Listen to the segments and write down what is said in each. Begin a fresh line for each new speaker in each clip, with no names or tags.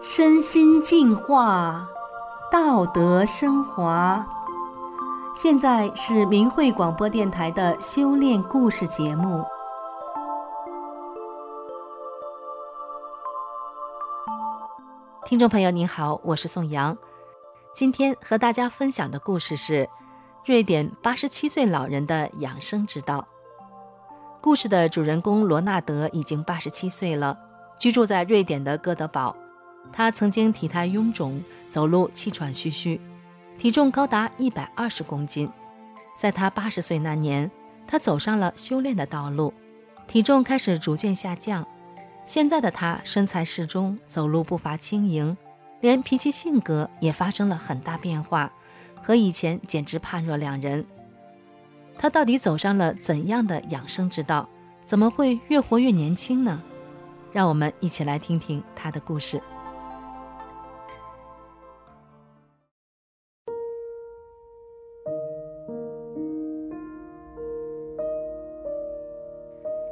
身心净化，道德升华。现在是明慧广播电台的修炼故事节目。听众朋友您好，我是宋阳。今天和大家分享的故事是瑞典八十七岁老人的养生之道。故事的主人公罗纳德已经八十七岁了，居住在瑞典的哥德堡。他曾经体态臃肿，走路气喘吁吁，体重高达一百二十公斤。在他八十岁那年，他走上了修炼的道路，体重开始逐渐下降。现在的他身材适中，走路步伐轻盈，连脾气性格也发生了很大变化，和以前简直判若两人。他到底走上了怎样的养生之道？怎么会越活越年轻呢？让我们一起来听听他的故事。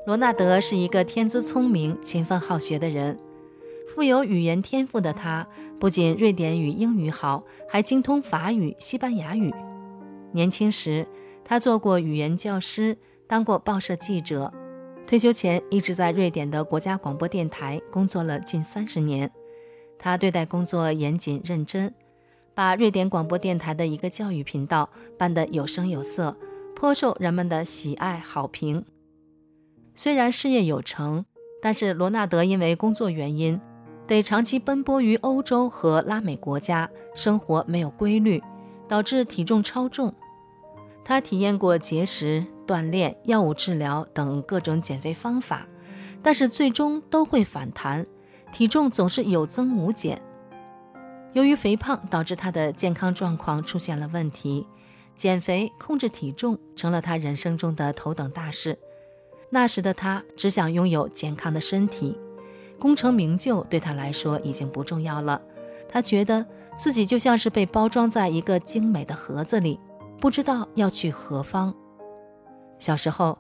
罗纳德是一个天资聪明、勤奋好学的人，富有语言天赋的他，不仅瑞典语、英语好，还精通法语、西班牙语。年轻时，他做过语言教师，当过报社记者。退休前，一直在瑞典的国家广播电台工作了近三十年。他对待工作严谨认真，把瑞典广播电台的一个教育频道办得有声有色，颇受人们的喜爱好评。虽然事业有成，但是罗纳德因为工作原因，得长期奔波于欧洲和拉美国家，生活没有规律，导致体重超重。他体验过节食、锻炼、药物治疗等各种减肥方法，但是最终都会反弹，体重总是有增无减。由于肥胖导致他的健康状况出现了问题，减肥控制体重成了他人生中的头等大事。那时的他只想拥有健康的身体，功成名就对他来说已经不重要了。他觉得自己就像是被包装在一个精美的盒子里，不知道要去何方。小时候，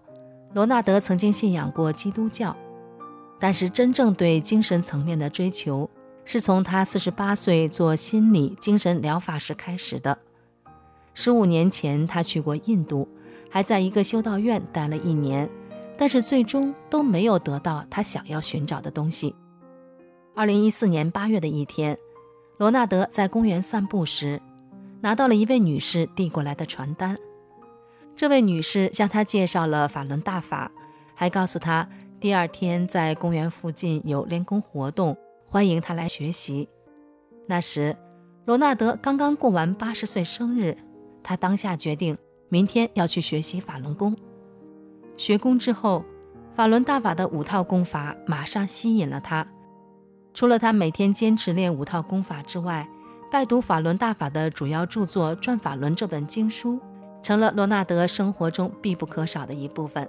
罗纳德曾经信仰过基督教，但是真正对精神层面的追求是从他四十八岁做心理精神疗法时开始的。十五年前，他去过印度，还在一个修道院待了一年。但是最终都没有得到他想要寻找的东西。二零一四年八月的一天，罗纳德在公园散步时，拿到了一位女士递过来的传单。这位女士向他介绍了法轮大法，还告诉他第二天在公园附近有练功活动，欢迎他来学习。那时，罗纳德刚刚过完八十岁生日，他当下决定明天要去学习法轮功。学功之后，法轮大法的五套功法马上吸引了他。除了他每天坚持练五套功法之外，拜读法轮大法的主要著作《转法轮》这本经书，成了罗纳德生活中必不可少的一部分。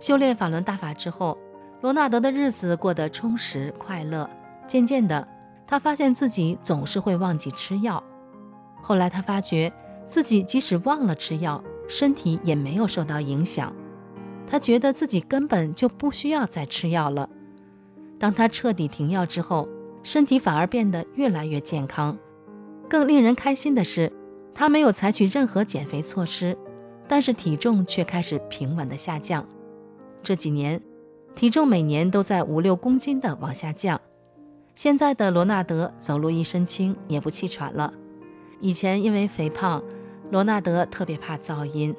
修炼法轮大法之后，罗纳德的日子过得充实快乐。渐渐的，他发现自己总是会忘记吃药。后来，他发觉自己即使忘了吃药，身体也没有受到影响，他觉得自己根本就不需要再吃药了。当他彻底停药之后，身体反而变得越来越健康。更令人开心的是，他没有采取任何减肥措施，但是体重却开始平稳的下降。这几年，体重每年都在五六公斤的往下降。现在的罗纳德走路一身轻，也不气喘了。以前因为肥胖，罗纳德特别怕噪音，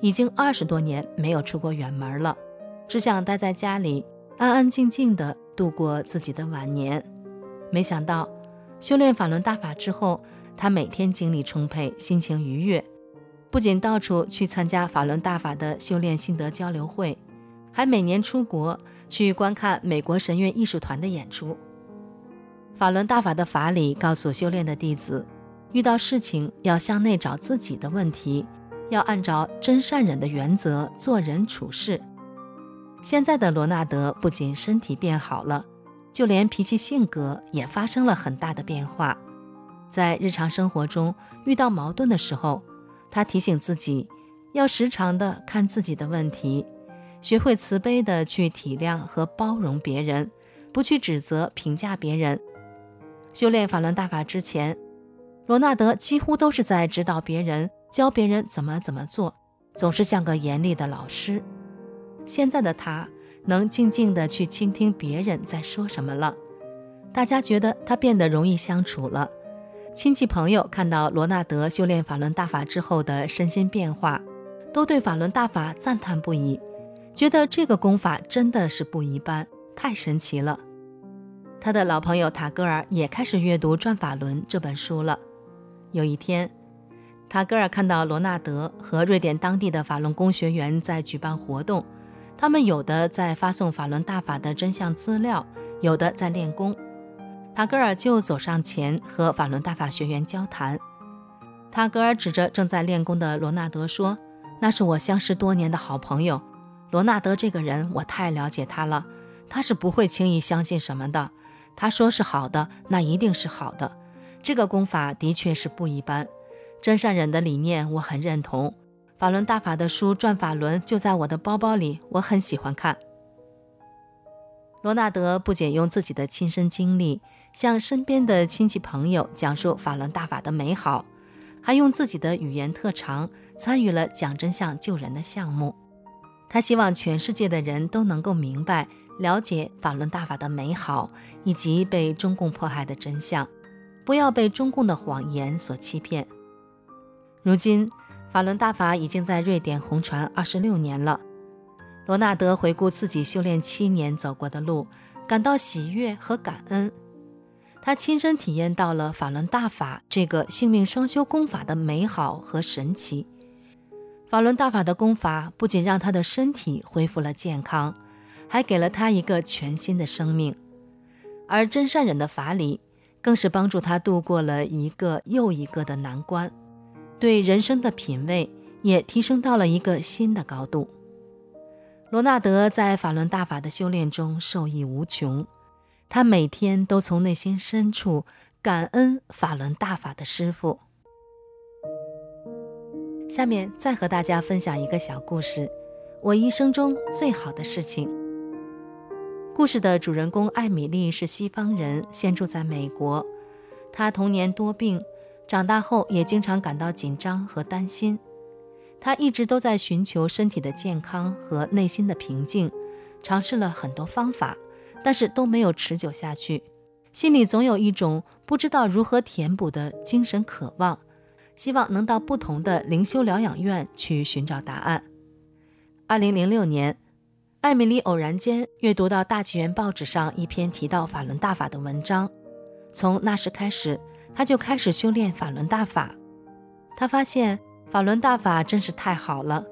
已经二十多年没有出过远门了，只想待在家里，安安静静地度过自己的晚年。没想到修炼法轮大法之后，他每天精力充沛，心情愉悦，不仅到处去参加法轮大法的修炼心得交流会，还每年出国去观看美国神韵艺术团的演出。法轮大法的法理告诉修炼的弟子，遇到事情要向内找自己的问题，要按照真善忍的原则做人处事。现在的罗纳德不仅身体变好了，就连脾气性格也发生了很大的变化。在日常生活中遇到矛盾的时候，他提醒自己要时常的看自己的问题，学会慈悲的去体谅和包容别人，不去指责、评价别人。修炼法轮大法之前，罗纳德几乎都是在指导别人、教别人怎么怎么做，总是像个严厉的老师。现在的他能静静地去倾听别人在说什么了，大家觉得他变得容易相处了。亲戚朋友看到罗纳德修炼法轮大法之后的身心变化，都对法轮大法赞叹不已。觉得这个功法真的是不一般，太神奇了。他的老朋友塔戈尔也开始阅读《转法轮》这本书了。有一天，塔戈尔看到罗纳德和瑞典当地的法轮功学员在举办活动，他们有的在发送法轮大法的真相资料，有的在练功。塔戈尔就走上前和法轮大法学员交谈。塔戈尔指着正在练功的罗纳德说：“那是我相识多年的好朋友。”罗纳德这个人，我太了解他了。他是不会轻易相信什么的。他说是好的，那一定是好的。这个功法的确是不一般。真善忍的理念我很认同。法轮大法的书《转法轮》就在我的包包里，我很喜欢看。罗纳德不仅用自己的亲身经历向身边的亲戚朋友讲述法轮大法的美好，还用自己的语言特长参与了讲真相救人的项目。他希望全世界的人都能够明白、了解法轮大法的美好，以及被中共迫害的真相，不要被中共的谎言所欺骗。如今，法轮大法已经在瑞典红传二十六年了。罗纳德回顾自己修炼七年走过的路，感到喜悦和感恩。他亲身体验到了法轮大法这个性命双修功法的美好和神奇。法轮大法的功法不仅让他的身体恢复了健康，还给了他一个全新的生命，而真善忍的法理更是帮助他度过了一个又一个的难关，对人生的品味也提升到了一个新的高度。罗纳德在法轮大法的修炼中受益无穷，他每天都从内心深处感恩法轮大法的师父。下面再和大家分享一个小故事，我一生中最好的事情。故事的主人公艾米丽是西方人，现住在美国。她童年多病，长大后也经常感到紧张和担心。她一直都在寻求身体的健康和内心的平静，尝试了很多方法，但是都没有持久下去。心里总有一种不知道如何填补的精神渴望。希望能到不同的灵修疗养院去寻找答案。二零零六年，艾米丽偶然间阅读到大纪元报纸上一篇提到法轮大法的文章，从那时开始，他就开始修炼法轮大法。他发现法轮大法真是太好了，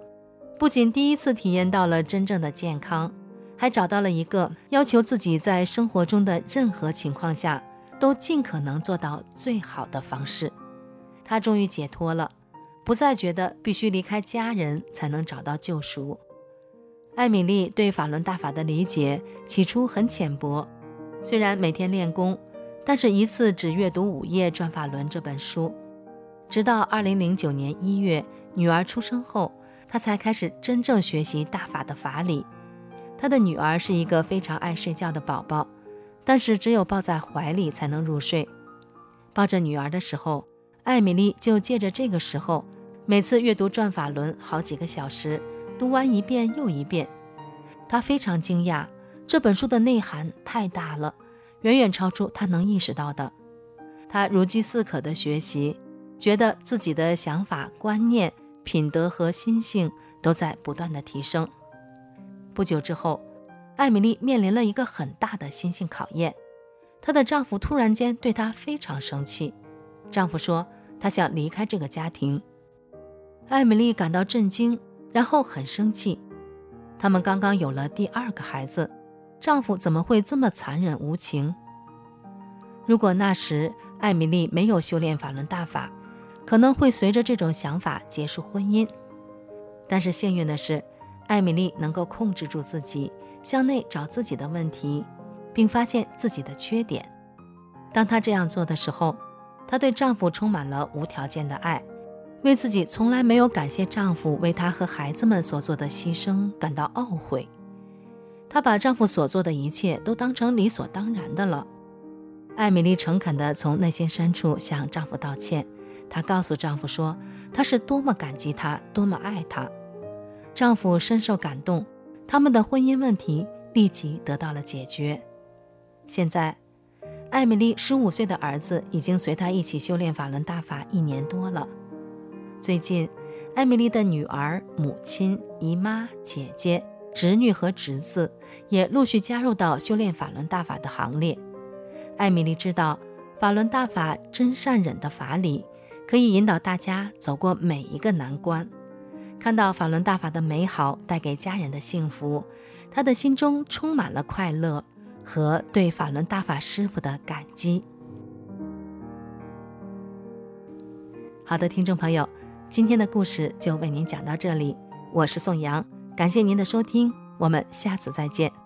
不仅第一次体验到了真正的健康，还找到了一个要求自己在生活中的任何情况下都尽可能做到最好的方式。他终于解脱了，不再觉得必须离开家人才能找到救赎。艾米丽对法轮大法的理解起初很浅薄，虽然每天练功，但是一次只阅读五页《转法轮》这本书。直到2009年1月，女儿出生后，她才开始真正学习大法的法理。她的女儿是一个非常爱睡觉的宝宝，但是只有抱在怀里才能入睡。抱着女儿的时候，艾米丽就借着这个时候，每次阅读《转法轮》好几个小时，读完一遍又一遍。她非常惊讶，这本书的内涵太大了，远远超出她能意识到的。她如饥似渴地学习，觉得自己的想法、观念、品德和心性都在不断地提升。不久之后，艾米丽面临了一个很大的心性考验，她的丈夫突然间对她非常生气。丈夫说。她想离开这个家庭，艾米丽感到震惊，然后很生气。他们刚刚有了第二个孩子，丈夫怎么会这么残忍无情？如果那时艾米丽没有修炼法轮大法，可能会随着这种想法结束婚姻。但是幸运的是，艾米丽能够控制住自己，向内找自己的问题，并发现自己的缺点。当她这样做的时候，她对丈夫充满了无条件的爱，为自己从来没有感谢丈夫为她和孩子们所做的牺牲感到懊悔。她把丈夫所做的一切都当成理所当然的了。艾米丽诚恳地从内心深处向丈夫道歉。她告诉丈夫说：“她是多么感激他，多么爱他。”丈夫深受感动，他们的婚姻问题立即得到了解决。现在，艾米丽十五岁的儿子已经随她一起修炼法轮大法一年多了。最近，艾米丽的女儿、母亲、姨妈、姐姐、侄女和侄子也陆续加入到修炼法轮大法的行列。艾米丽知道，法轮大法真善忍的法理可以引导大家走过每一个难关。看到法轮大法的美好带给家人的幸福，她的心中充满了快乐和对法轮大法师傅的感激。好的，听众朋友。今天的故事就为您讲到这里，我是宋阳，感谢您的收听，我们下次再见。